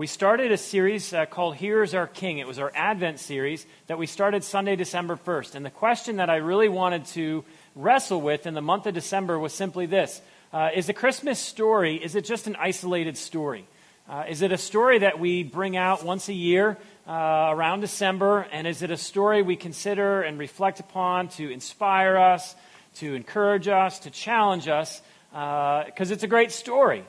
We started a series uh, called Here's Our King. It was our Advent series that we started Sunday, December 1st. And the question that I really wanted to wrestle with in the month of December was simply this uh, Is the Christmas story, is it just an isolated story? Uh, is it a story that we bring out once a year uh, around December? And is it a story we consider and reflect upon to inspire us, to encourage us, to challenge us? Because uh, it's a great story.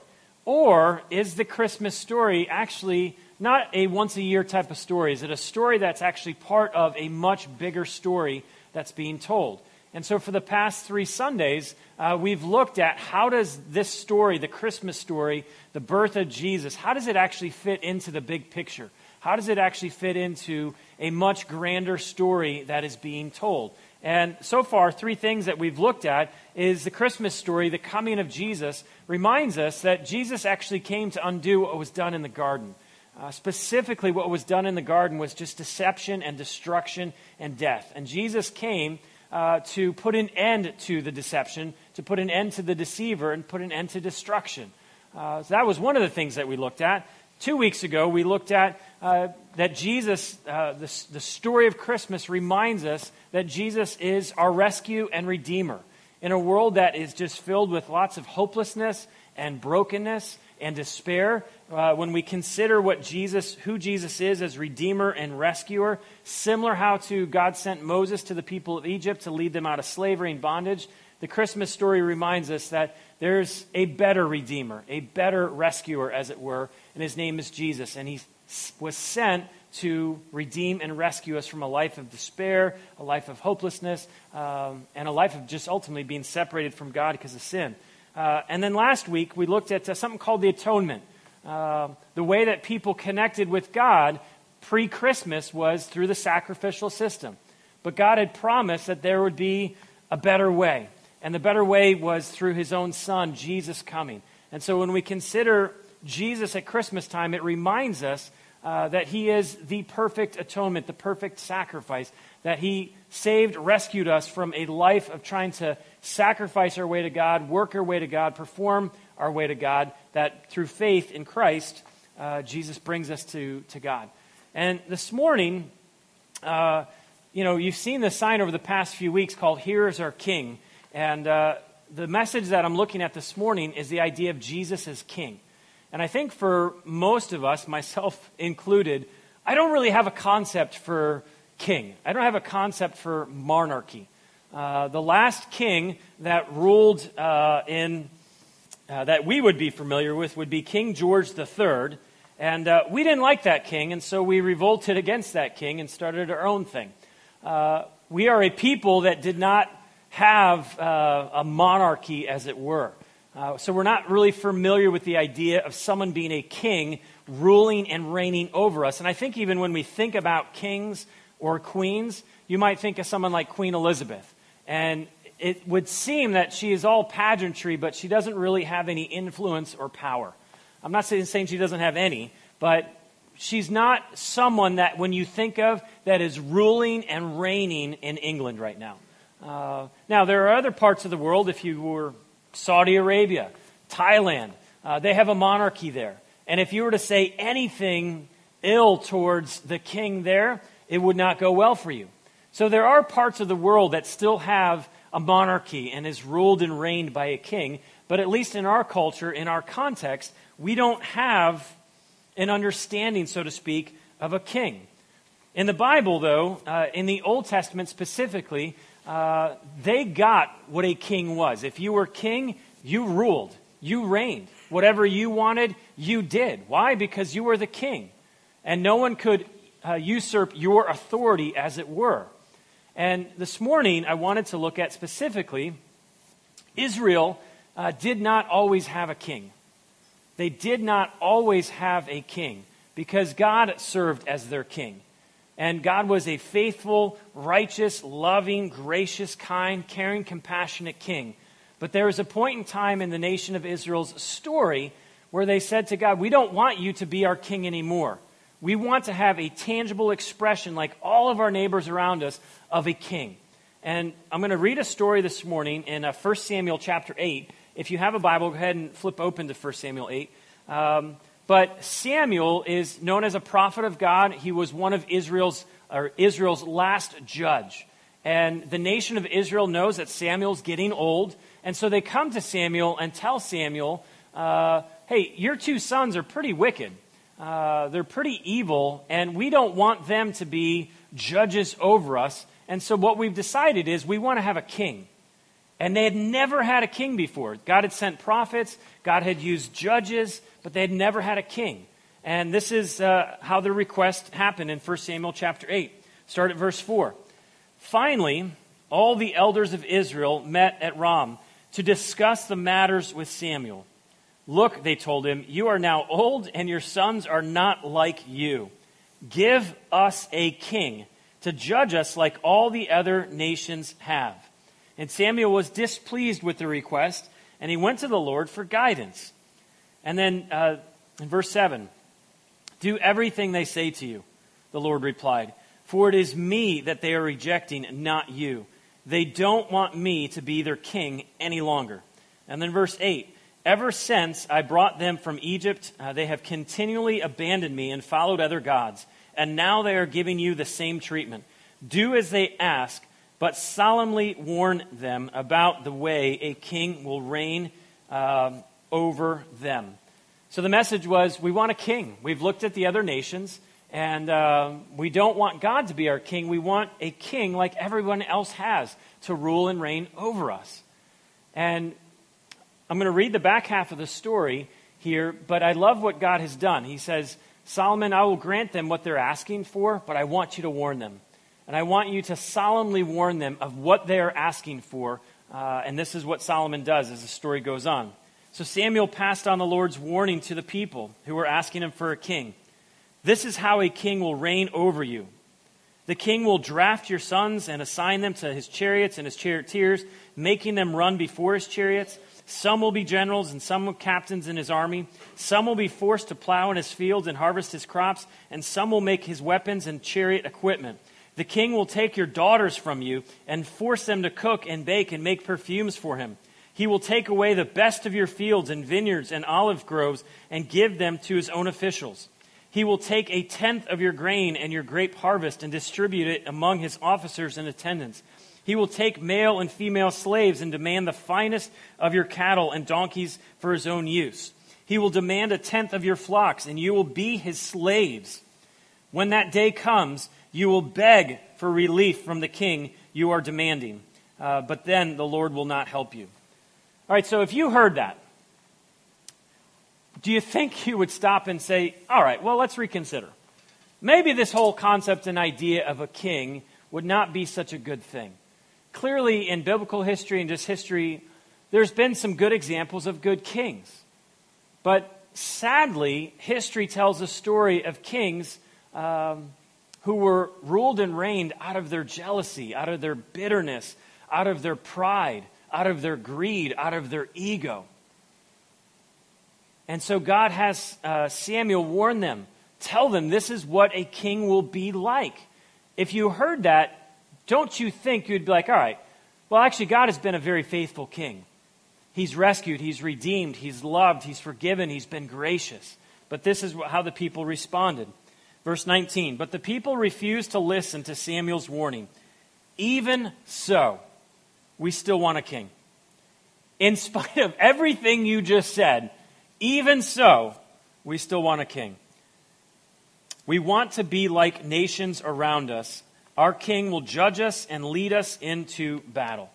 Or is the Christmas story actually not a once a year type of story? Is it a story that's actually part of a much bigger story that's being told? And so for the past three Sundays, uh, we've looked at how does this story, the Christmas story, the birth of Jesus, how does it actually fit into the big picture? How does it actually fit into a much grander story that is being told? And so far, three things that we've looked at is the Christmas story, the coming of Jesus, reminds us that Jesus actually came to undo what was done in the garden. Uh, specifically, what was done in the garden was just deception and destruction and death. And Jesus came uh, to put an end to the deception, to put an end to the deceiver, and put an end to destruction. Uh, so that was one of the things that we looked at. Two weeks ago, we looked at uh, that Jesus, uh, the, the story of Christmas reminds us that Jesus is our rescue and redeemer. In a world that is just filled with lots of hopelessness and brokenness and despair, uh, when we consider what Jesus, who Jesus is as redeemer and rescuer, similar how to God sent Moses to the people of Egypt to lead them out of slavery and bondage, the Christmas story reminds us that there's a better redeemer, a better rescuer, as it were, and his name is Jesus. And he was sent to redeem and rescue us from a life of despair, a life of hopelessness, um, and a life of just ultimately being separated from God because of sin. Uh, and then last week, we looked at uh, something called the atonement. Uh, the way that people connected with God pre Christmas was through the sacrificial system. But God had promised that there would be a better way. And the better way was through his own son, Jesus, coming. And so when we consider Jesus at Christmas time, it reminds us uh, that he is the perfect atonement, the perfect sacrifice, that he saved, rescued us from a life of trying to sacrifice our way to God, work our way to God, perform our way to God, that through faith in Christ, uh, Jesus brings us to, to God. And this morning, uh, you know, you've seen the sign over the past few weeks called Here is Our King. And uh, the message that I'm looking at this morning is the idea of Jesus as King. And I think for most of us, myself included, I don't really have a concept for king. I don't have a concept for monarchy. Uh, the last king that ruled uh, in uh, that we would be familiar with would be King George III, and uh, we didn't like that king, and so we revolted against that king and started our own thing. Uh, we are a people that did not have uh, a monarchy, as it were. Uh, so we're not really familiar with the idea of someone being a king ruling and reigning over us. And I think even when we think about kings or queens, you might think of someone like Queen Elizabeth. And it would seem that she is all pageantry, but she doesn't really have any influence or power. I'm not saying, saying she doesn't have any, but she's not someone that when you think of that is ruling and reigning in England right now. Uh, now, there are other parts of the world, if you were Saudi Arabia, Thailand. Uh, they have a monarchy there. And if you were to say anything ill towards the king there, it would not go well for you. So there are parts of the world that still have a monarchy and is ruled and reigned by a king. But at least in our culture, in our context, we don't have an understanding, so to speak, of a king. In the Bible, though, uh, in the Old Testament specifically, uh, they got what a king was. If you were king, you ruled, you reigned. Whatever you wanted, you did. Why? Because you were the king. And no one could uh, usurp your authority, as it were. And this morning, I wanted to look at specifically Israel uh, did not always have a king. They did not always have a king because God served as their king. And God was a faithful, righteous, loving, gracious, kind, caring, compassionate king. But there was a point in time in the nation of Israel's story where they said to God, We don't want you to be our king anymore. We want to have a tangible expression, like all of our neighbors around us, of a king. And I'm going to read a story this morning in uh, 1 Samuel chapter 8. If you have a Bible, go ahead and flip open to 1 Samuel 8. Um, But Samuel is known as a prophet of God. He was one of Israel's, or Israel's last judge. And the nation of Israel knows that Samuel's getting old. And so they come to Samuel and tell Samuel, uh, hey, your two sons are pretty wicked. Uh, they're pretty evil, and we don't want them to be judges over us. And so what we've decided is we want to have a king. And they had never had a king before. God had sent prophets, God had used judges, but they had never had a king. And this is uh, how the request happened in 1 Samuel chapter 8. Start at verse 4. Finally, all the elders of Israel met at Ramah to discuss the matters with Samuel. Look, they told him, you are now old, and your sons are not like you. Give us a king to judge us like all the other nations have. And Samuel was displeased with the request, and he went to the Lord for guidance. And then uh, in verse 7, do everything they say to you, the Lord replied. For it is me that they are rejecting, not you. They don't want me to be their king any longer. And then verse 8 Ever since I brought them from Egypt, uh, they have continually abandoned me and followed other gods. And now they are giving you the same treatment. Do as they ask, but solemnly warn them about the way a king will reign uh, over them. So the message was we want a king. We've looked at the other nations, and uh, we don't want God to be our king. We want a king like everyone else has to rule and reign over us. And I'm going to read the back half of the story here, but I love what God has done. He says, Solomon, I will grant them what they're asking for, but I want you to warn them. And I want you to solemnly warn them of what they are asking for. Uh, and this is what Solomon does as the story goes on. So Samuel passed on the Lord's warning to the people who were asking him for a king. This is how a king will reign over you. The king will draft your sons and assign them to his chariots and his charioteers, making them run before his chariots. Some will be generals and some captains in his army. Some will be forced to plow in his fields and harvest his crops, and some will make his weapons and chariot equipment. The king will take your daughters from you and force them to cook and bake and make perfumes for him. He will take away the best of your fields and vineyards and olive groves and give them to his own officials. He will take a tenth of your grain and your grape harvest and distribute it among his officers and attendants. He will take male and female slaves and demand the finest of your cattle and donkeys for his own use. He will demand a tenth of your flocks, and you will be his slaves. When that day comes, you will beg for relief from the king you are demanding, uh, but then the Lord will not help you. All right, so if you heard that, do you think you would stop and say, all right, well, let's reconsider? Maybe this whole concept and idea of a king would not be such a good thing. Clearly, in biblical history and just history, there's been some good examples of good kings. But sadly, history tells a story of kings um, who were ruled and reigned out of their jealousy, out of their bitterness, out of their pride, out of their greed, out of their ego. And so God has uh, Samuel warn them, tell them this is what a king will be like. If you heard that, don't you think you'd be like, all right, well, actually, God has been a very faithful king. He's rescued, he's redeemed, he's loved, he's forgiven, he's been gracious. But this is how the people responded. Verse 19 But the people refused to listen to Samuel's warning. Even so, we still want a king. In spite of everything you just said, even so, we still want a king. We want to be like nations around us. Our king will judge us and lead us into battle.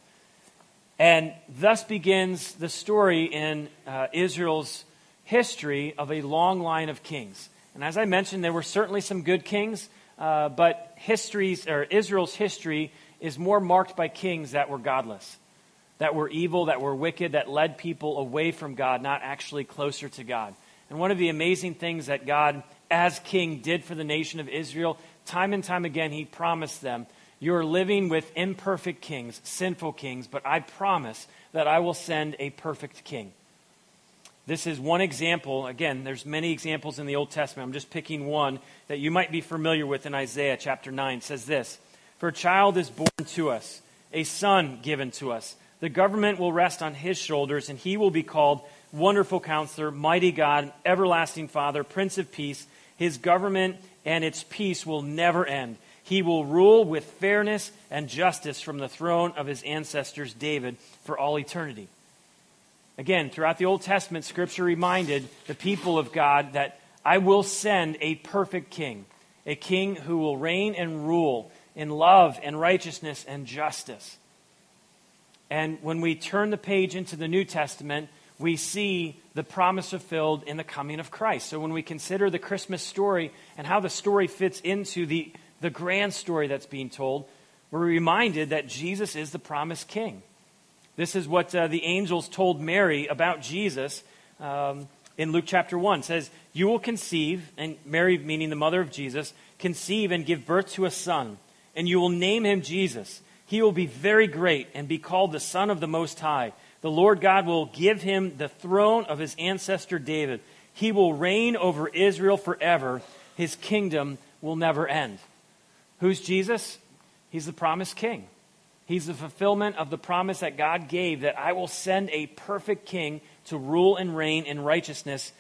And thus begins the story in uh, Israel's history of a long line of kings. And as I mentioned, there were certainly some good kings, uh, but history's, or Israel's history is more marked by kings that were godless, that were evil, that were wicked, that led people away from God, not actually closer to God. And one of the amazing things that God, as king, did for the nation of Israel, time and time again, he promised them, You're living with imperfect kings, sinful kings, but I promise that I will send a perfect king. This is one example. Again, there's many examples in the Old Testament. I'm just picking one that you might be familiar with in Isaiah chapter 9. It says this For a child is born to us, a son given to us. The government will rest on his shoulders, and he will be called Wonderful Counselor, Mighty God, Everlasting Father, Prince of Peace. His government and its peace will never end. He will rule with fairness and justice from the throne of his ancestors David for all eternity. Again, throughout the Old Testament, Scripture reminded the people of God that I will send a perfect king, a king who will reign and rule in love and righteousness and justice. And when we turn the page into the New Testament, we see the promise fulfilled in the coming of Christ. So when we consider the Christmas story and how the story fits into the the grand story that's being told, we're reminded that Jesus is the promised king. This is what uh, the angels told Mary about Jesus um, in Luke chapter 1. It says, You will conceive, and Mary, meaning the mother of Jesus, conceive and give birth to a son, and you will name him Jesus. He will be very great and be called the Son of the Most High. The Lord God will give him the throne of his ancestor David. He will reign over Israel forever. His kingdom will never end. Who's Jesus? He's the promised king. He's the fulfillment of the promise that God gave that I will send a perfect king to rule and reign in righteousness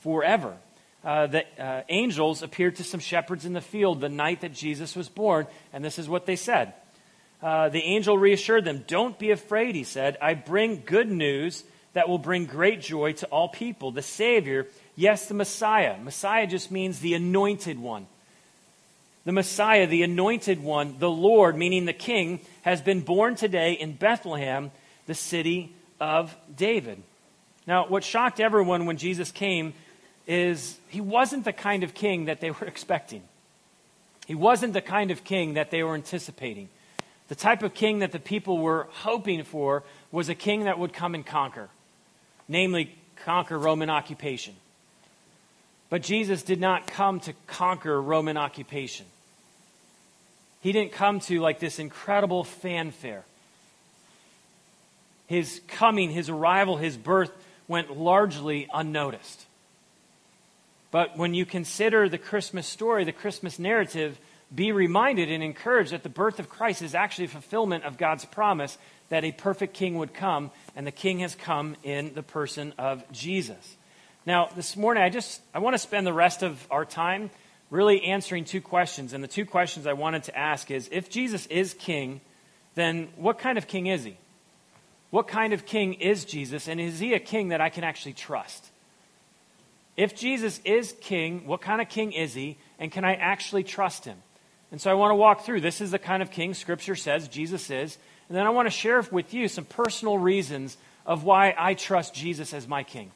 forever. Uh, the uh, angels appeared to some shepherds in the field the night that Jesus was born, and this is what they said. Uh, the angel reassured them, Don't be afraid, he said. I bring good news that will bring great joy to all people. The Savior, yes, the Messiah. Messiah just means the anointed one. The Messiah, the anointed one, the Lord, meaning the King, has been born today in Bethlehem, the city of David. Now, what shocked everyone when Jesus came is he wasn't the kind of king that they were expecting. He wasn't the kind of king that they were anticipating. The type of king that the people were hoping for was a king that would come and conquer, namely, conquer Roman occupation. But Jesus did not come to conquer Roman occupation. He didn't come to like this incredible fanfare. His coming, his arrival, his birth went largely unnoticed. But when you consider the Christmas story, the Christmas narrative, be reminded and encouraged that the birth of Christ is actually a fulfillment of God's promise that a perfect king would come, and the king has come in the person of Jesus. Now, this morning, I just I want to spend the rest of our time really answering two questions. And the two questions I wanted to ask is if Jesus is king, then what kind of king is he? What kind of king is Jesus? And is he a king that I can actually trust? If Jesus is king, what kind of king is he? And can I actually trust him? And so I want to walk through. This is the kind of king Scripture says Jesus is. And then I want to share with you some personal reasons of why I trust Jesus as my king.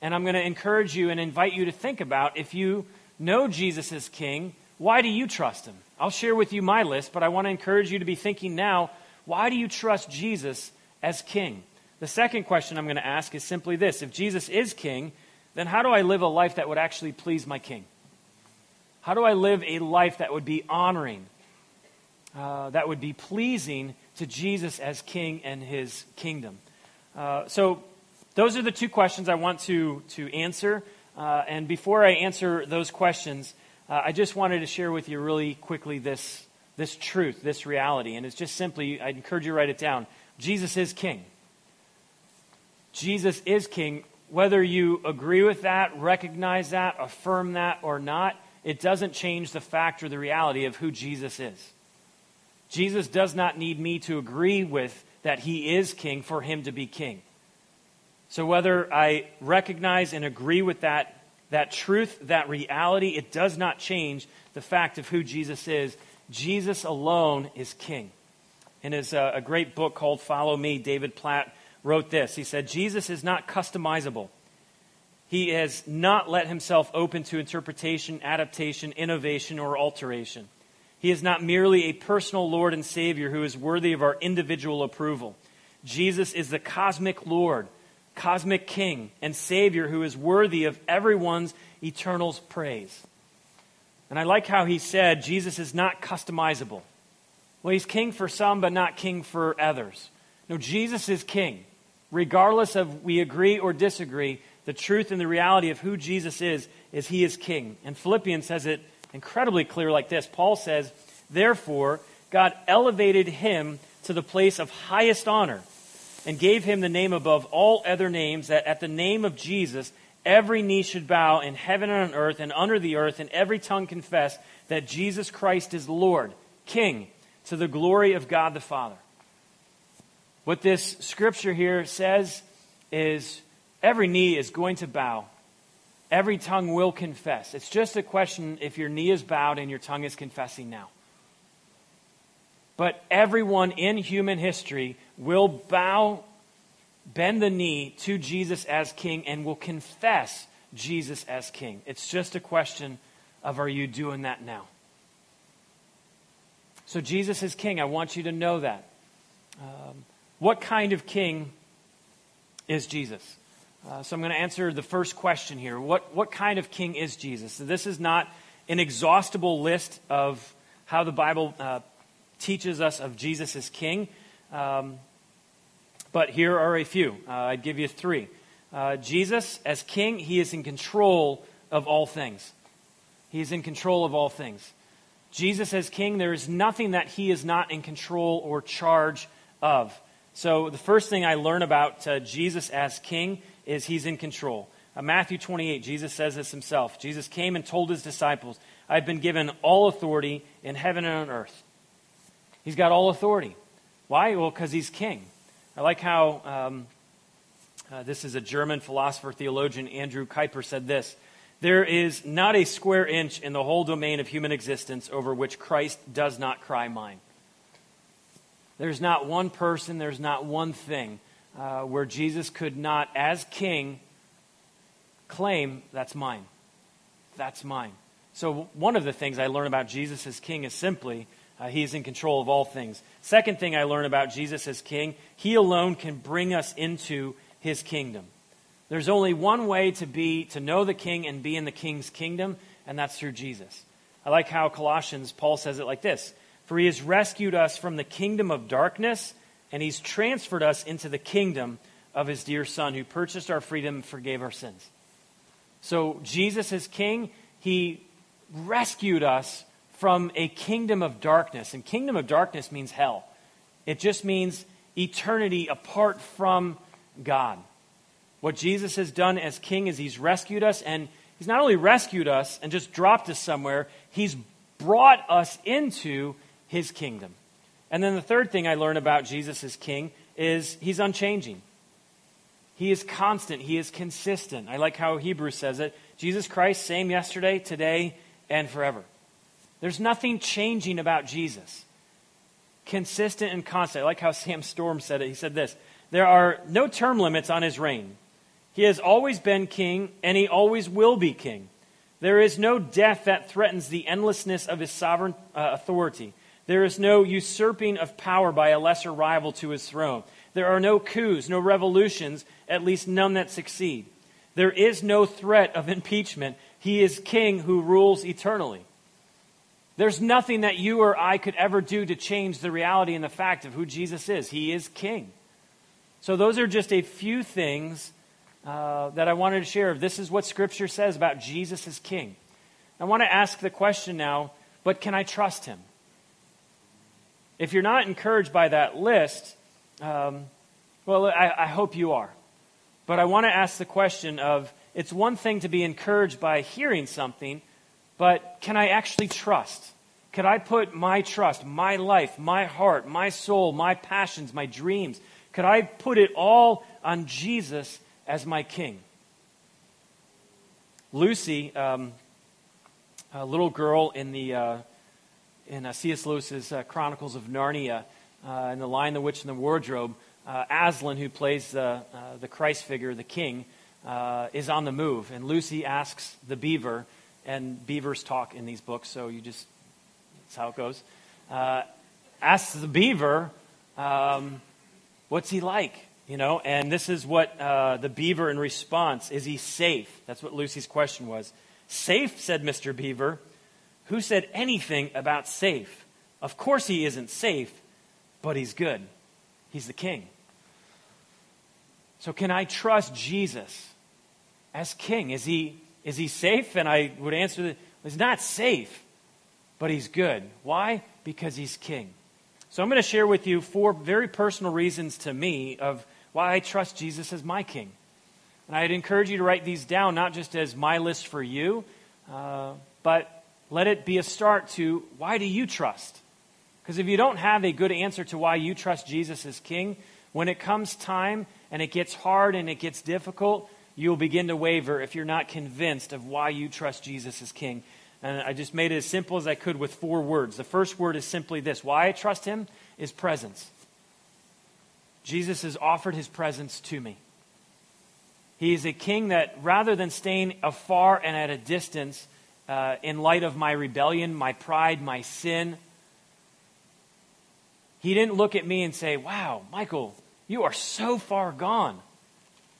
And I'm going to encourage you and invite you to think about if you know Jesus as King, why do you trust him? I'll share with you my list, but I want to encourage you to be thinking now why do you trust Jesus as King? The second question I'm going to ask is simply this If Jesus is King, then how do I live a life that would actually please my King? How do I live a life that would be honoring, uh, that would be pleasing to Jesus as King and his kingdom? Uh, so, those are the two questions I want to, to answer. Uh, and before I answer those questions, uh, I just wanted to share with you really quickly this, this truth, this reality. And it's just simply, I encourage you to write it down. Jesus is king. Jesus is king. Whether you agree with that, recognize that, affirm that, or not, it doesn't change the fact or the reality of who Jesus is. Jesus does not need me to agree with that he is king for him to be king. So whether I recognize and agree with that, that truth, that reality, it does not change the fact of who Jesus is. Jesus alone is king. In his uh, a great book called Follow Me, David Platt wrote this. He said, Jesus is not customizable. He has not let himself open to interpretation, adaptation, innovation, or alteration. He is not merely a personal Lord and Savior who is worthy of our individual approval. Jesus is the cosmic Lord cosmic king and savior who is worthy of everyone's eternal praise. And I like how he said Jesus is not customizable. Well, he's king for some, but not king for others. No, Jesus is king. Regardless of we agree or disagree, the truth and the reality of who Jesus is is he is king. And Philippians says it incredibly clear like this. Paul says, Therefore, God elevated him to the place of highest honor and gave him the name above all other names, that at the name of Jesus every knee should bow in heaven and on earth and under the earth, and every tongue confess that Jesus Christ is Lord, King, to the glory of God the Father. What this scripture here says is every knee is going to bow. Every tongue will confess. It's just a question if your knee is bowed and your tongue is confessing now. But everyone in human history will bow, bend the knee to Jesus as king, and will confess Jesus as king. It's just a question of are you doing that now? So, Jesus is king. I want you to know that. Um, what kind of king is Jesus? Uh, so, I'm going to answer the first question here. What, what kind of king is Jesus? So this is not an exhaustible list of how the Bible uh, teaches us of Jesus as king. Um, but here are a few. Uh, I'd give you three. Uh, Jesus, as king, he is in control of all things. He is in control of all things. Jesus, as king, there is nothing that he is not in control or charge of. So, the first thing I learn about uh, Jesus as king is he's in control. Uh, Matthew 28, Jesus says this himself. Jesus came and told his disciples, I've been given all authority in heaven and on earth. He's got all authority. Why? Well, because he's king. I like how um, uh, this is a German philosopher theologian, Andrew Kuyper, said this There is not a square inch in the whole domain of human existence over which Christ does not cry mine. There's not one person, there's not one thing uh, where Jesus could not, as king, claim, That's mine. That's mine. So, one of the things I learn about Jesus as king is simply uh, he is in control of all things. Second thing I learn about Jesus as king, he alone can bring us into his kingdom. There's only one way to be to know the king and be in the king's kingdom, and that's through Jesus. I like how Colossians Paul says it like this: "For he has rescued us from the kingdom of darkness, and he's transferred us into the kingdom of his dear son who purchased our freedom and forgave our sins." So Jesus as king, he rescued us from a kingdom of darkness. And kingdom of darkness means hell, it just means eternity apart from God. What Jesus has done as king is he's rescued us, and he's not only rescued us and just dropped us somewhere, he's brought us into his kingdom. And then the third thing I learn about Jesus as king is he's unchanging. He is constant. He is consistent. I like how Hebrews says it. Jesus Christ, same yesterday, today, and forever. There's nothing changing about Jesus. Consistent and constant. I like how Sam Storm said it. He said this There are no term limits on his reign. He has always been king, and he always will be king. There is no death that threatens the endlessness of his sovereign uh, authority. There is no usurping of power by a lesser rival to his throne. There are no coups, no revolutions, at least none that succeed. There is no threat of impeachment. He is king who rules eternally. There's nothing that you or I could ever do to change the reality and the fact of who Jesus is. He is King. So, those are just a few things uh, that I wanted to share. This is what Scripture says about Jesus as King. I want to ask the question now but can I trust Him? If you're not encouraged by that list, um, well, I, I hope you are. But I want to ask the question of it's one thing to be encouraged by hearing something but can I actually trust? Could I put my trust, my life, my heart, my soul, my passions, my dreams, could I put it all on Jesus as my king? Lucy, um, a little girl in the uh, in uh, C.S. Lewis's uh, Chronicles of Narnia, uh, in The Lion, the Witch, and the Wardrobe, uh, Aslan, who plays the, uh, the Christ figure, the king, is on the move. And Lucy asks the beaver, and beavers talk in these books, so you just, that's how it goes. Uh, the beaver, um, what's he like? You know, and this is what uh, the beaver in response is he safe? That's what Lucy's question was. Safe, said Mr. Beaver. Who said anything about safe? Of course he isn't safe, but he's good. He's the king. So, can I trust Jesus as king? Is he is he safe? And I would answer that he's not safe, but he's good. Why? Because he's king. So I'm going to share with you four very personal reasons to me of why I trust Jesus as my king. And I'd encourage you to write these down, not just as my list for you, uh, but let it be a start to why do you trust? Because if you don't have a good answer to why you trust Jesus as king, when it comes time and it gets hard and it gets difficult, you'll begin to waver if you're not convinced of why you trust Jesus as king. And I just made it as simple as I could with four words. The first word is simply this why I trust him is presence. Jesus has offered his presence to me. He is a king that, rather than staying afar and at a distance uh, in light of my rebellion, my pride, my sin, he didn't look at me and say, Wow, Michael, you are so far gone.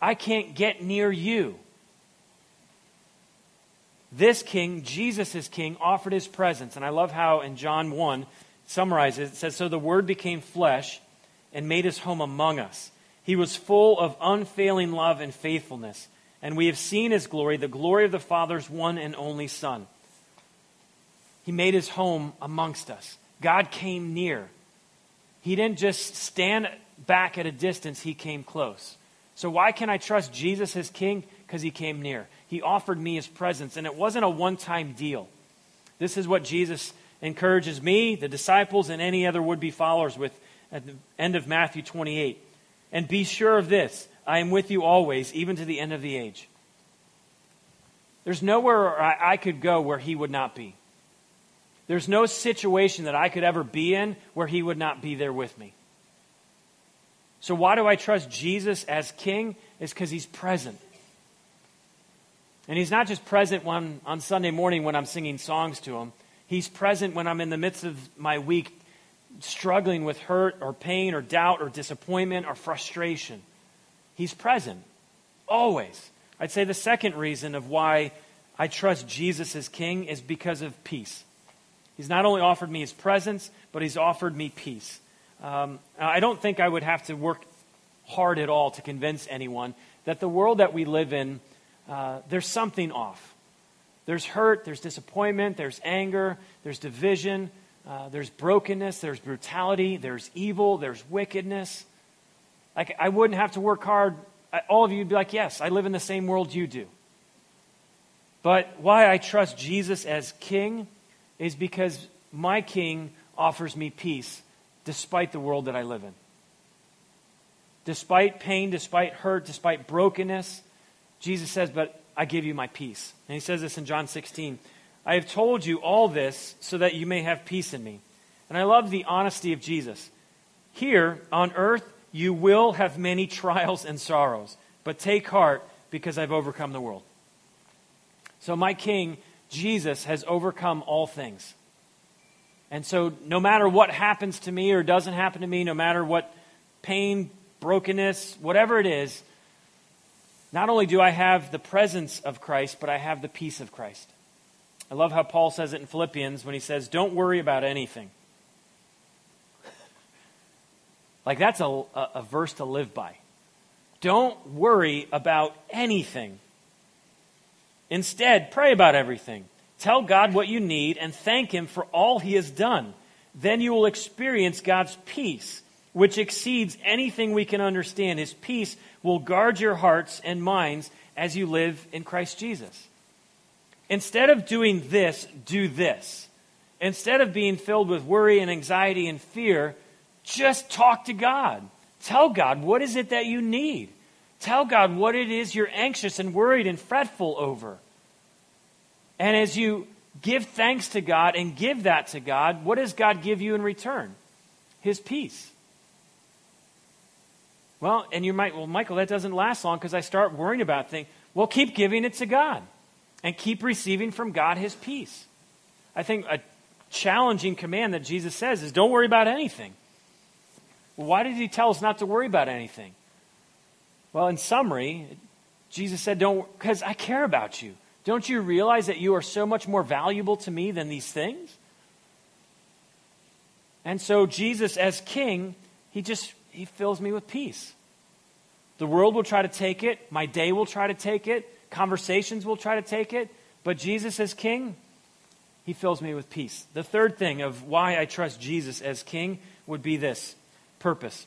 I can't get near you. This king, Jesus is king, offered his presence. And I love how in John 1 summarizes it says, So the word became flesh and made his home among us. He was full of unfailing love and faithfulness. And we have seen his glory, the glory of the Father's one and only Son. He made his home amongst us. God came near. He didn't just stand back at a distance, he came close. So, why can I trust Jesus as king? Because he came near. He offered me his presence, and it wasn't a one time deal. This is what Jesus encourages me, the disciples, and any other would be followers with at the end of Matthew 28. And be sure of this I am with you always, even to the end of the age. There's nowhere I, could go where he would not be. There's no situation that I could ever be in where he would not be there with me. So, why do I trust Jesus as king? Is because he's present. And he's not just present when, on Sunday morning when I'm singing songs to him, he's present when I'm in the midst of my week struggling with hurt or pain or doubt or disappointment or frustration. He's present, always. I'd say the second reason of why I trust Jesus as king is because of peace. He's not only offered me his presence, but he's offered me peace. Um, I don't think I would have to work hard at all to convince anyone that the world that we live in, uh, there's something off. There's hurt, there's disappointment, there's anger, there's division, uh, there's brokenness, there's brutality, there's evil, there's wickedness. Like, I wouldn't have to work hard. All of you would be like, yes, I live in the same world you do. But why I trust Jesus as king is because my king offers me peace despite the world that I live in. Despite pain, despite hurt, despite brokenness, Jesus says, But I give you my peace. And he says this in John 16 I have told you all this so that you may have peace in me. And I love the honesty of Jesus. Here on earth, you will have many trials and sorrows, but take heart because I've overcome the world. So, my King, Jesus, has overcome all things. And so, no matter what happens to me or doesn't happen to me, no matter what pain, brokenness, whatever it is, not only do I have the presence of Christ, but I have the peace of Christ. I love how Paul says it in Philippians when he says, Don't worry about anything. like, that's a, a, a verse to live by. Don't worry about anything. Instead, pray about everything. Tell God what you need and thank Him for all He has done. Then you will experience God's peace, which exceeds anything we can understand. His peace will guard your hearts and minds as you live in Christ Jesus. Instead of doing this, do this. Instead of being filled with worry and anxiety and fear, just talk to God. Tell God what is it that you need. Tell God what it is you're anxious and worried and fretful over. And as you give thanks to God and give that to God, what does God give you in return? His peace. Well, and you might, well, Michael, that doesn't last long because I start worrying about things. Well, keep giving it to God and keep receiving from God his peace. I think a challenging command that Jesus says is don't worry about anything. Well, why did he tell us not to worry about anything? Well, in summary, Jesus said, don't, because I care about you. Don't you realize that you are so much more valuable to me than these things? And so Jesus as king, he just he fills me with peace. The world will try to take it, my day will try to take it, conversations will try to take it, but Jesus as king, he fills me with peace. The third thing of why I trust Jesus as king would be this purpose.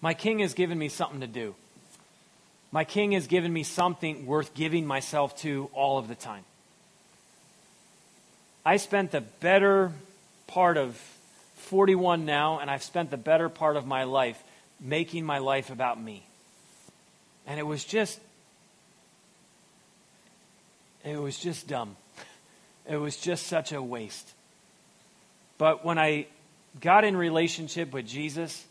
My king has given me something to do. My king has given me something worth giving myself to all of the time. I spent the better part of 41 now, and I've spent the better part of my life making my life about me. And it was just, it was just dumb. It was just such a waste. But when I got in relationship with Jesus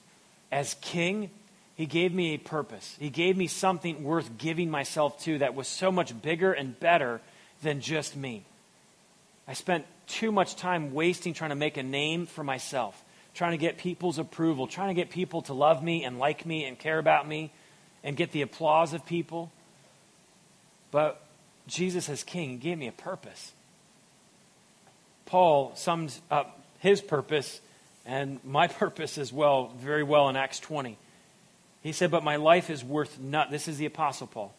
as King, He gave me a purpose. He gave me something worth giving myself to that was so much bigger and better than just me. I spent too much time wasting trying to make a name for myself, trying to get people's approval, trying to get people to love me and like me and care about me and get the applause of people. But Jesus, as King, He gave me a purpose. Paul sums up his purpose and my purpose as well very well in Acts 20. He said, But my life is worth not. This is the Apostle Paul.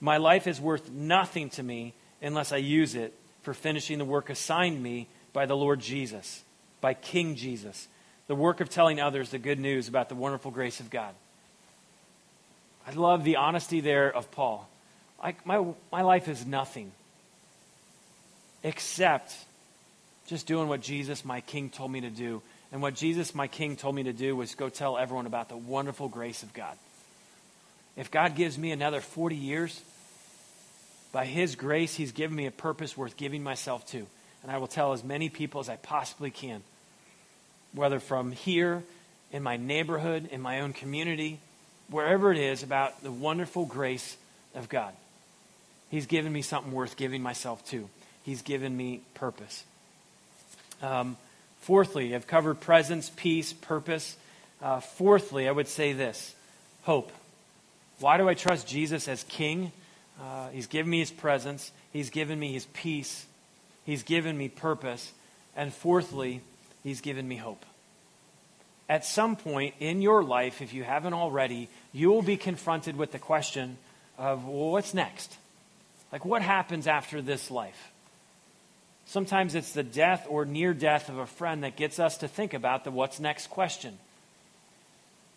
My life is worth nothing to me unless I use it for finishing the work assigned me by the Lord Jesus, by King Jesus, the work of telling others the good news about the wonderful grace of God. I love the honesty there of Paul. Like my, my life is nothing except just doing what Jesus, my King, told me to do. And what Jesus, my King, told me to do was go tell everyone about the wonderful grace of God. If God gives me another 40 years, by His grace, He's given me a purpose worth giving myself to. And I will tell as many people as I possibly can, whether from here, in my neighborhood, in my own community, wherever it is, about the wonderful grace of God. He's given me something worth giving myself to. He's given me purpose. Um, fourthly, I've covered presence, peace, purpose. Uh, fourthly, I would say this hope. Why do I trust Jesus as King? Uh, he's given me his presence, he's given me his peace, he's given me purpose, and fourthly, he's given me hope. At some point in your life, if you haven't already, you will be confronted with the question of, well, what's next? Like, what happens after this life? Sometimes it's the death or near death of a friend that gets us to think about the what's next question.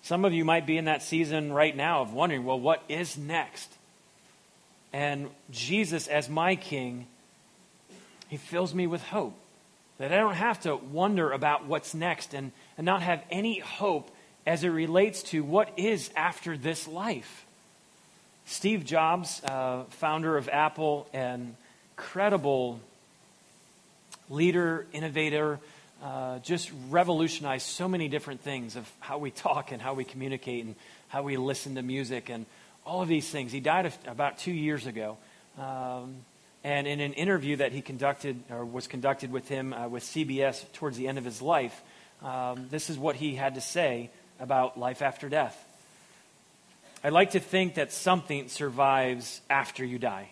Some of you might be in that season right now of wondering, well, what is next? And Jesus, as my king, he fills me with hope. That I don't have to wonder about what's next and, and not have any hope as it relates to what is after this life. Steve Jobs, uh, founder of Apple and incredible leader, innovator, uh, just revolutionized so many different things of how we talk and how we communicate and how we listen to music and all of these things. He died about two years ago. Um, and in an interview that he conducted, or was conducted with him uh, with CBS towards the end of his life, um, this is what he had to say about life after death. I'd like to think that something survives after you die.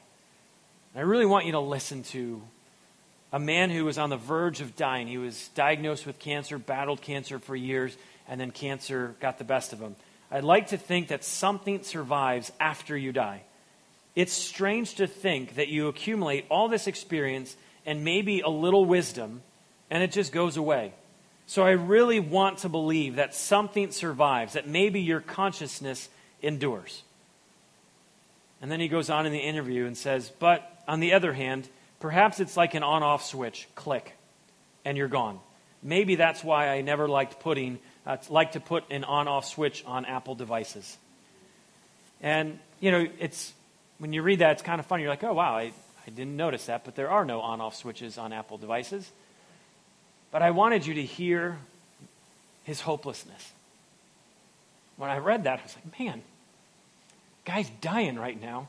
And I really want you to listen to a man who was on the verge of dying. He was diagnosed with cancer, battled cancer for years, and then cancer got the best of him. I'd like to think that something survives after you die. It's strange to think that you accumulate all this experience and maybe a little wisdom, and it just goes away. So I really want to believe that something survives, that maybe your consciousness endures. And then he goes on in the interview and says, But on the other hand, Perhaps it's like an on off switch click, and you're gone. Maybe that's why I never liked putting, uh, like to put an on off switch on Apple devices. And, you know, it's, when you read that, it's kind of funny. You're like, oh, wow, I, I didn't notice that, but there are no on off switches on Apple devices. But I wanted you to hear his hopelessness. When I read that, I was like, man, guy's dying right now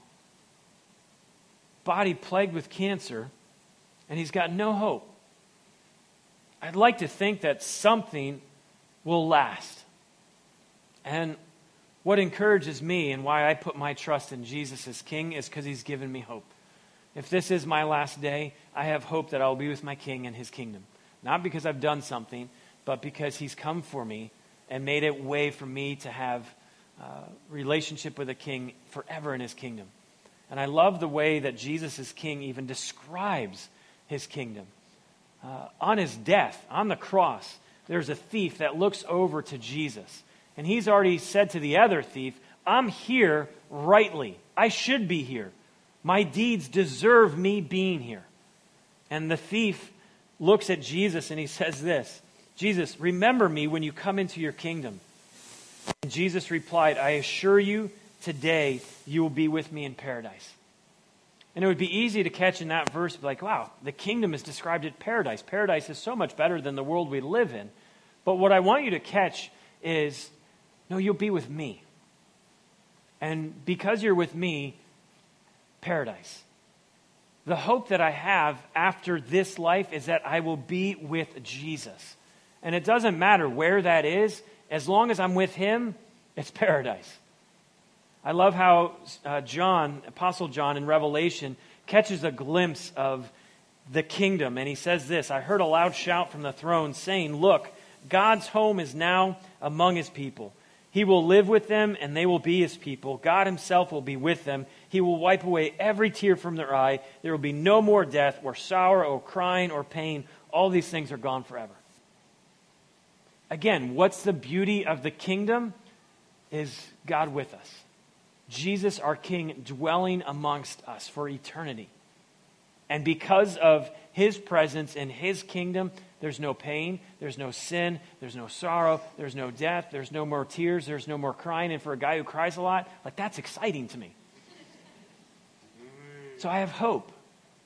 body plagued with cancer, and he's got no hope. I'd like to think that something will last. And what encourages me and why I put my trust in Jesus as King is because he's given me hope. If this is my last day, I have hope that I'll be with my King and his kingdom. Not because I've done something, but because he's come for me and made it way for me to have a uh, relationship with a king forever in his kingdom. And I love the way that Jesus as King even describes his kingdom. Uh, on his death, on the cross, there's a thief that looks over to Jesus And he's already said to the other thief, I'm here rightly. I should be here. My deeds deserve me being here. And the thief looks at Jesus and he says this Jesus, remember me when you come into your kingdom. And Jesus replied, I assure you, today you will be with me in paradise. And it would be easy to catch in that verse, like, wow, the kingdom is described as paradise. Paradise is so much better than the world we live in. But what I want you to catch is no, you'll be with me. And because you're with me, paradise. The hope that I have after this life is that I will be with Jesus. And it doesn't matter where that is, as long as I'm with him, it's paradise. I love how uh, John, Apostle John in Revelation, catches a glimpse of the kingdom. And he says this I heard a loud shout from the throne saying, Look, God's home is now among his people. He will live with them, and they will be his people. God himself will be with them. He will wipe away every tear from their eye. There will be no more death, or sorrow, or crying, or pain. All these things are gone forever. Again, what's the beauty of the kingdom? Is God with us. Jesus, our King, dwelling amongst us for eternity. And because of his presence in his kingdom, there's no pain, there's no sin, there's no sorrow, there's no death, there's no more tears, there's no more crying. And for a guy who cries a lot, like that's exciting to me. So I have hope.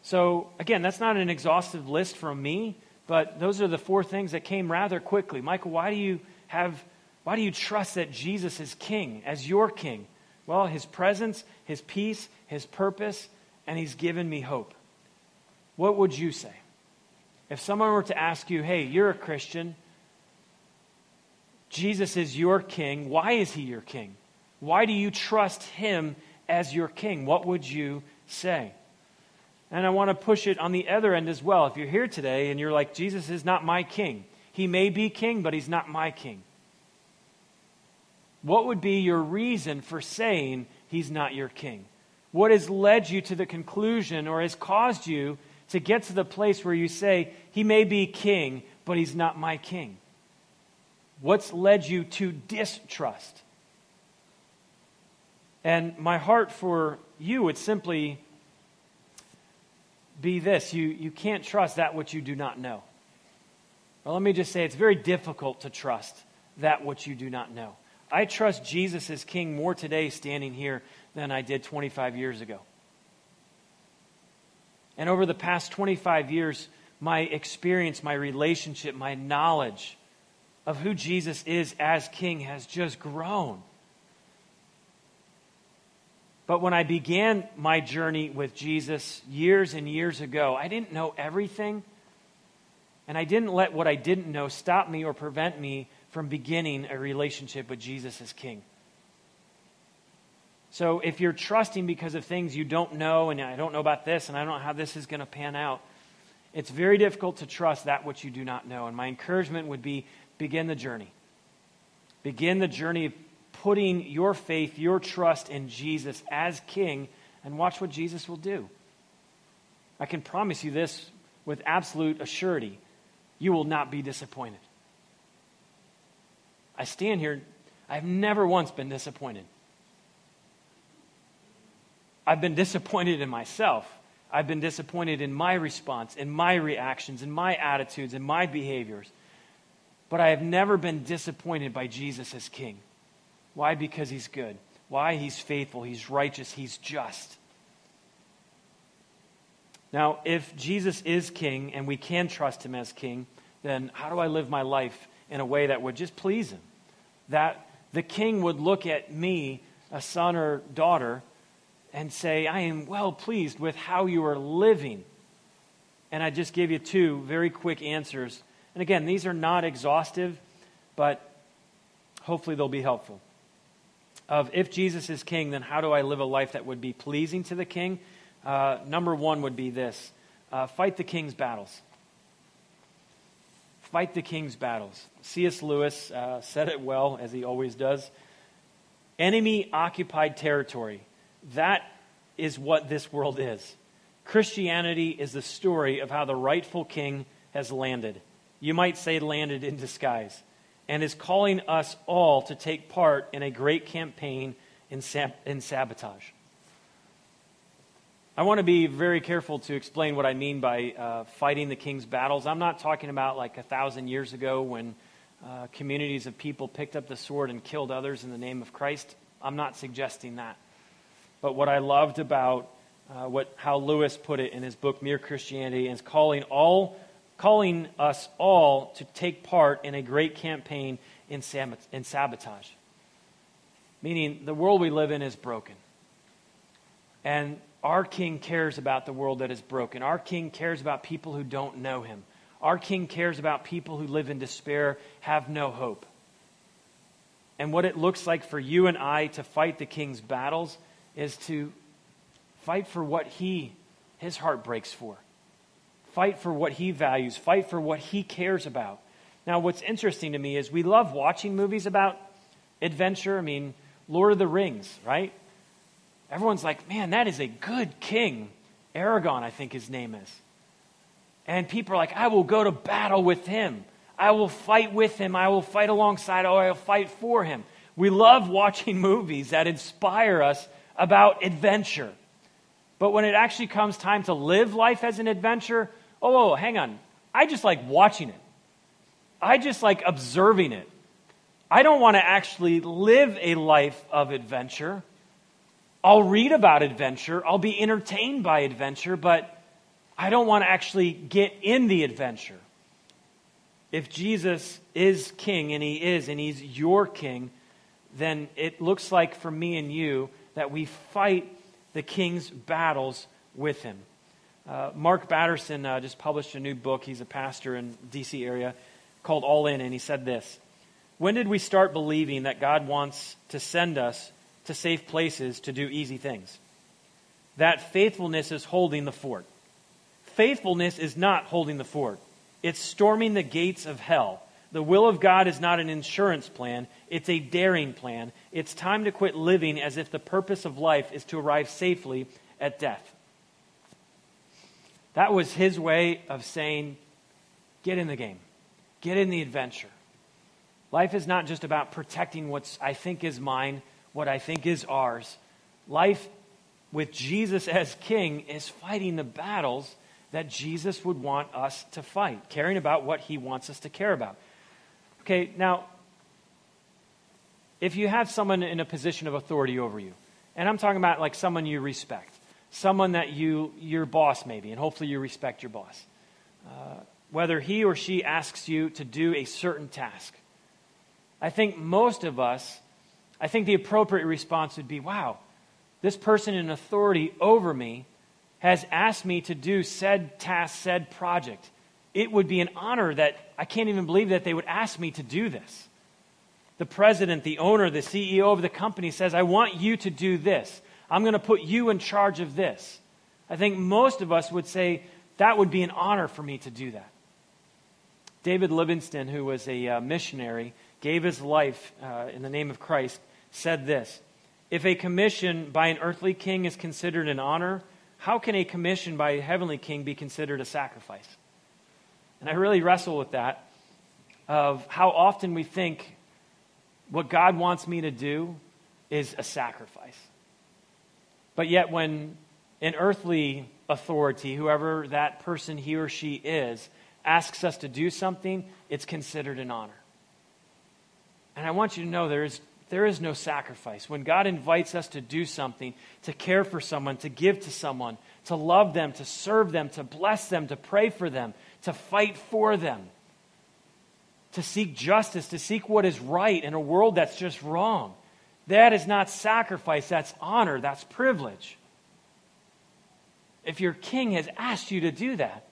So again, that's not an exhaustive list from me, but those are the four things that came rather quickly. Michael, why do you have why do you trust that Jesus is king as your king? Well, his presence, his peace, his purpose, and he's given me hope. What would you say? If someone were to ask you, hey, you're a Christian, Jesus is your king, why is he your king? Why do you trust him as your king? What would you say? And I want to push it on the other end as well. If you're here today and you're like, Jesus is not my king, he may be king, but he's not my king. What would be your reason for saying he's not your king? What has led you to the conclusion or has caused you to get to the place where you say, he may be king, but he's not my king? What's led you to distrust? And my heart for you would simply be this you, you can't trust that which you do not know. Well, let me just say it's very difficult to trust that which you do not know. I trust Jesus as King more today standing here than I did 25 years ago. And over the past 25 years, my experience, my relationship, my knowledge of who Jesus is as King has just grown. But when I began my journey with Jesus years and years ago, I didn't know everything. And I didn't let what I didn't know stop me or prevent me from beginning a relationship with Jesus as King. So if you're trusting because of things you don't know, and I don't know about this, and I don't know how this is going to pan out, it's very difficult to trust that which you do not know. And my encouragement would be begin the journey. Begin the journey of putting your faith, your trust in Jesus as King, and watch what Jesus will do. I can promise you this with absolute assurity you will not be disappointed. I stand here, I've never once been disappointed. I've been disappointed in myself. I've been disappointed in my response, in my reactions, in my attitudes, in my behaviors. But I have never been disappointed by Jesus as King. Why? Because He's good. Why? He's faithful. He's righteous. He's just. Now, if Jesus is King and we can trust Him as King, then how do I live my life in a way that would just please Him? That the king would look at me, a son or daughter, and say, I am well pleased with how you are living. And I just gave you two very quick answers. And again, these are not exhaustive, but hopefully they'll be helpful. Of if Jesus is king, then how do I live a life that would be pleasing to the king? Uh, number one would be this uh, fight the king's battles. Fight the king's battles. C.S. Lewis uh, said it well, as he always does. Enemy occupied territory. That is what this world is. Christianity is the story of how the rightful king has landed. You might say landed in disguise. and is calling us all to take part in a great campaign in, sab- in sabotage. I want to be very careful to explain what I mean by uh, fighting the king's battles. I'm not talking about like a thousand years ago when uh, communities of people picked up the sword and killed others in the name of Christ. I'm not suggesting that. But what I loved about uh, what, how Lewis put it in his book Mere Christianity is calling all calling us all to take part in a great campaign in, in sabotage. Meaning, the world we live in is broken. And our King cares about the world that is broken. Our King cares about people who don't know him. Our King cares about people who live in despair, have no hope. And what it looks like for you and I to fight the King's battles is to fight for what he, his heart breaks for. Fight for what he values. Fight for what he cares about. Now, what's interesting to me is we love watching movies about adventure. I mean, Lord of the Rings, right? Everyone's like, man, that is a good king. Aragorn, I think his name is. And people are like, I will go to battle with him. I will fight with him. I will fight alongside, or I'll fight for him. We love watching movies that inspire us about adventure. But when it actually comes time to live life as an adventure, oh, hang on. I just like watching it. I just like observing it. I don't want to actually live a life of adventure. I'll read about adventure, I'll be entertained by adventure, but I don't want to actually get in the adventure. If Jesus is king, and he is, and he's your king, then it looks like for me and you that we fight the king's battles with him. Uh, Mark Batterson uh, just published a new book. He's a pastor in D.C. area called All In, and he said this When did we start believing that God wants to send us to safe places to do easy things? That faithfulness is holding the fort. Faithfulness is not holding the fort, it's storming the gates of hell. The will of God is not an insurance plan, it's a daring plan. It's time to quit living as if the purpose of life is to arrive safely at death. That was his way of saying, get in the game, get in the adventure. Life is not just about protecting what I think is mine, what I think is ours. Life with Jesus as king is fighting the battles that Jesus would want us to fight, caring about what he wants us to care about. Okay, now, if you have someone in a position of authority over you, and I'm talking about like someone you respect, someone that you, your boss maybe, and hopefully you respect your boss, uh, whether he or she asks you to do a certain task, I think most of us, I think the appropriate response would be, wow, this person in authority over me has asked me to do said task, said project. It would be an honor that I can't even believe that they would ask me to do this. The president, the owner, the CEO of the company says, I want you to do this. I'm going to put you in charge of this. I think most of us would say, that would be an honor for me to do that. David Livingstone, who was a uh, missionary, gave his life uh, in the name of Christ, said this If a commission by an earthly king is considered an honor, how can a commission by a heavenly king be considered a sacrifice? And I really wrestle with that of how often we think what God wants me to do is a sacrifice. But yet, when an earthly authority, whoever that person he or she is, asks us to do something, it's considered an honor. And I want you to know there is, there is no sacrifice. When God invites us to do something, to care for someone, to give to someone, to love them, to serve them, to bless them, to pray for them, to fight for them, to seek justice, to seek what is right in a world that's just wrong. That is not sacrifice, that's honor, that's privilege. If your king has asked you to do that,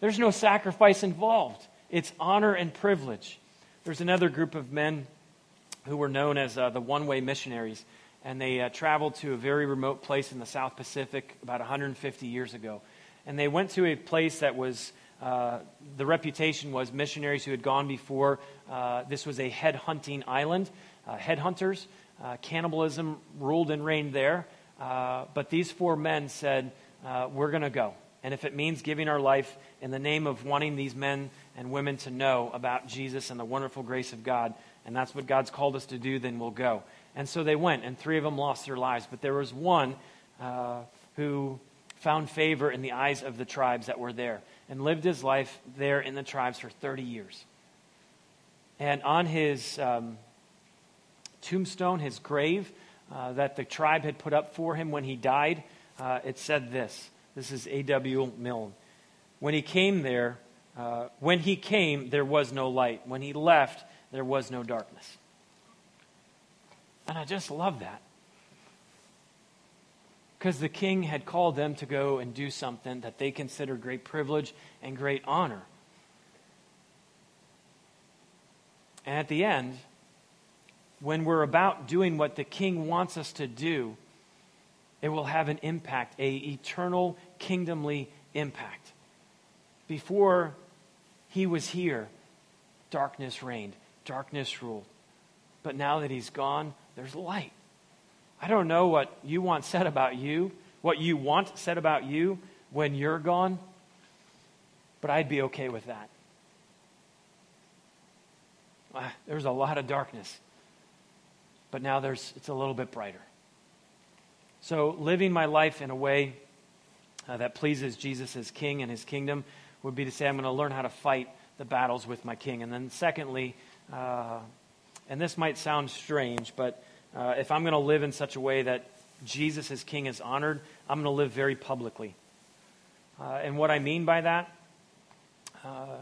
there's no sacrifice involved. It's honor and privilege. There's another group of men who were known as uh, the one way missionaries, and they uh, traveled to a very remote place in the South Pacific about 150 years ago. And they went to a place that was, uh, the reputation was missionaries who had gone before. Uh, this was a head hunting island, uh, headhunters. Uh, cannibalism ruled and reigned there. But these four men said, We're going to go. And if it means giving our life in the name of wanting these men and women to know about Jesus and the wonderful grace of God, and that's what God's called us to do, then we'll go. And so they went, and three of them lost their lives. But there was one uh, who found favor in the eyes of the tribes that were there and lived his life there in the tribes for 30 years. And on his um, tombstone, his grave uh, that the tribe had put up for him when he died, uh, it said this. This is A.W. Milne. When he came there, uh, when he came, there was no light. When he left, there was no darkness. And I just love that. Because the king had called them to go and do something that they considered great privilege and great honor. And at the end, when we're about doing what the king wants us to do, it will have an impact, a eternal kingdomly impact. Before he was here, darkness reigned, darkness ruled. But now that he's gone, there's light. I don't know what you want said about you, what you want said about you when you're gone, but I'd be okay with that. Ah, there's a lot of darkness, but now there's, it's a little bit brighter. So, living my life in a way uh, that pleases Jesus as King and his kingdom would be to say, I'm going to learn how to fight the battles with my King. And then, secondly, uh, and this might sound strange, but uh, if I'm going to live in such a way that Jesus as King is honored, I'm going to live very publicly. Uh, and what I mean by that uh,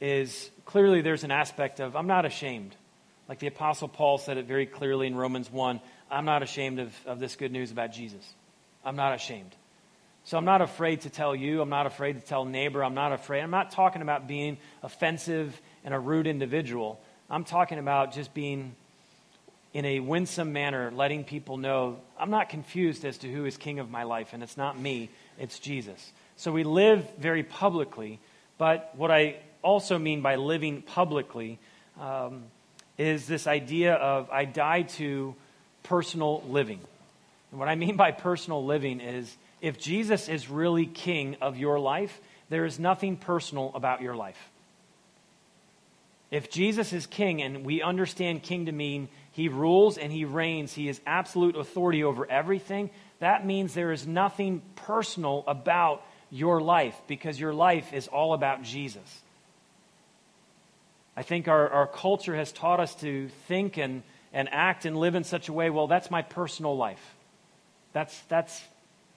is clearly there's an aspect of I'm not ashamed. Like the Apostle Paul said it very clearly in Romans 1 I'm not ashamed of, of this good news about Jesus. I'm not ashamed. So I'm not afraid to tell you. I'm not afraid to tell neighbor. I'm not afraid. I'm not talking about being offensive and a rude individual. I'm talking about just being in a winsome manner, letting people know I'm not confused as to who is king of my life, and it's not me, it's Jesus. So we live very publicly, but what I also mean by living publicly um, is this idea of I die to personal living. And what I mean by personal living is if Jesus is really king of your life, there is nothing personal about your life. If Jesus is king, and we understand king to mean he rules and he reigns, he has absolute authority over everything, that means there is nothing personal about your life because your life is all about Jesus. I think our, our culture has taught us to think and, and act and live in such a way, well, that's my personal life. That's, that's,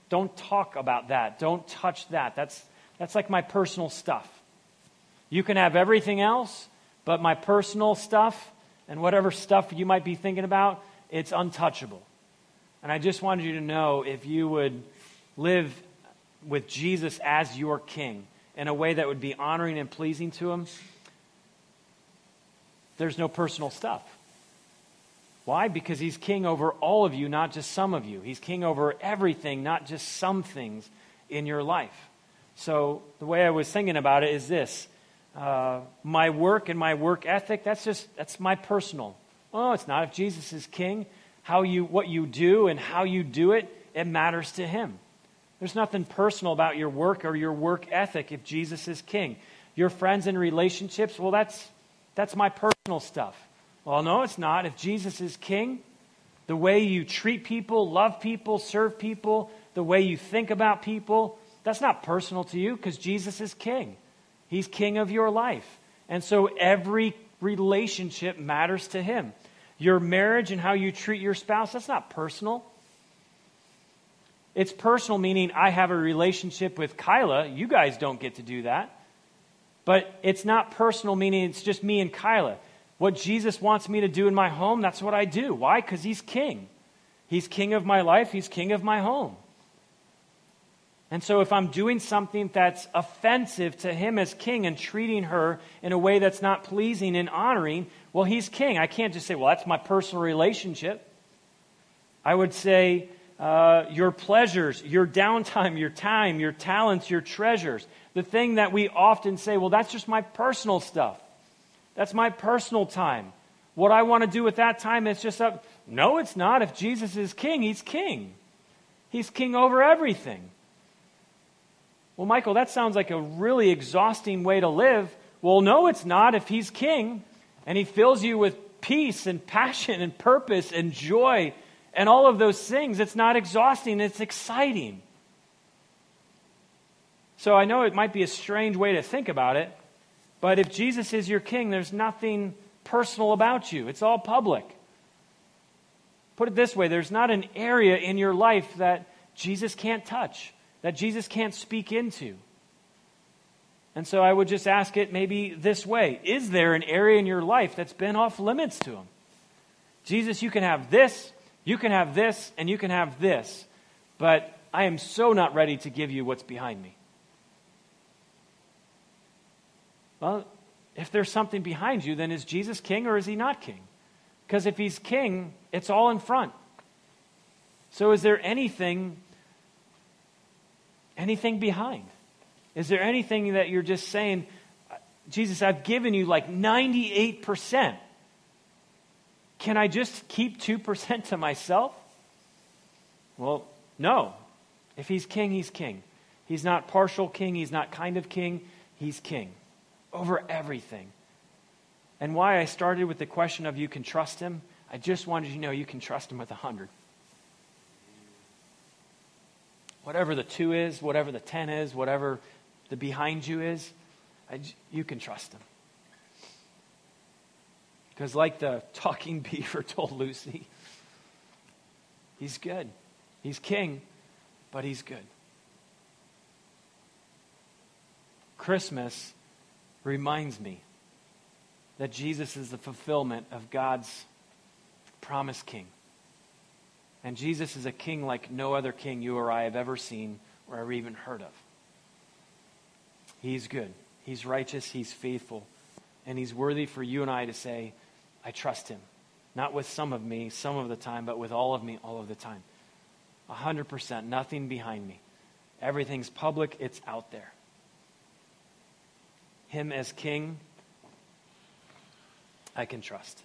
don't talk about that. Don't touch that. That's, that's like my personal stuff. You can have everything else, but my personal stuff and whatever stuff you might be thinking about, it's untouchable. And I just wanted you to know if you would live with Jesus as your king in a way that would be honoring and pleasing to him, there's no personal stuff. Why? Because he's king over all of you, not just some of you. He's king over everything, not just some things in your life. So the way I was thinking about it is this uh, my work and my work ethic, that's just, that's my personal. Oh, it's not. If Jesus is king, how you, what you do and how you do it, it matters to him. There's nothing personal about your work or your work ethic if Jesus is king. Your friends and relationships, well, that's, that's my personal stuff. Well, no, it's not. If Jesus is king, the way you treat people, love people, serve people, the way you think about people, that's not personal to you because Jesus is king. He's king of your life. And so every relationship matters to him. Your marriage and how you treat your spouse, that's not personal. It's personal, meaning I have a relationship with Kyla. You guys don't get to do that. But it's not personal, meaning it's just me and Kyla. What Jesus wants me to do in my home, that's what I do. Why? Because He's king. He's king of my life, He's king of my home. And so, if I'm doing something that's offensive to him as king and treating her in a way that's not pleasing and honoring, well, he's king. I can't just say, well, that's my personal relationship. I would say, uh, your pleasures, your downtime, your time, your talents, your treasures. The thing that we often say, well, that's just my personal stuff. That's my personal time. What I want to do with that time is just up. No, it's not. If Jesus is king, he's king. He's king over everything. Well, Michael, that sounds like a really exhausting way to live. Well, no, it's not if he's king and he fills you with peace and passion and purpose and joy and all of those things. It's not exhausting, it's exciting. So I know it might be a strange way to think about it, but if Jesus is your king, there's nothing personal about you, it's all public. Put it this way there's not an area in your life that Jesus can't touch, that Jesus can't speak into. And so I would just ask it maybe this way Is there an area in your life that's been off limits to Him? Jesus, you can have this, you can have this, and you can have this, but I am so not ready to give you what's behind me. Well, if there's something behind you, then is Jesus king or is he not king? Because if he's king, it's all in front. So is there anything anything behind? Is there anything that you're just saying, Jesus, I've given you like 98%. Can I just keep 2% to myself? Well, no. If he's king, he's king. He's not partial king, he's not kind of king, he's king over everything. And why I started with the question of you can trust him, I just wanted you to know you can trust him with a hundred. Whatever the two is, whatever the ten is, whatever the behind you is, I, you can trust him. Because, like the talking beaver told Lucy, he's good. He's king, but he's good. Christmas reminds me that Jesus is the fulfillment of God's promised king. And Jesus is a king like no other king you or I have ever seen or ever even heard of. He's good. He's righteous. He's faithful. And he's worthy for you and I to say, I trust him. Not with some of me, some of the time, but with all of me, all of the time. 100%, nothing behind me. Everything's public, it's out there. Him as king, I can trust.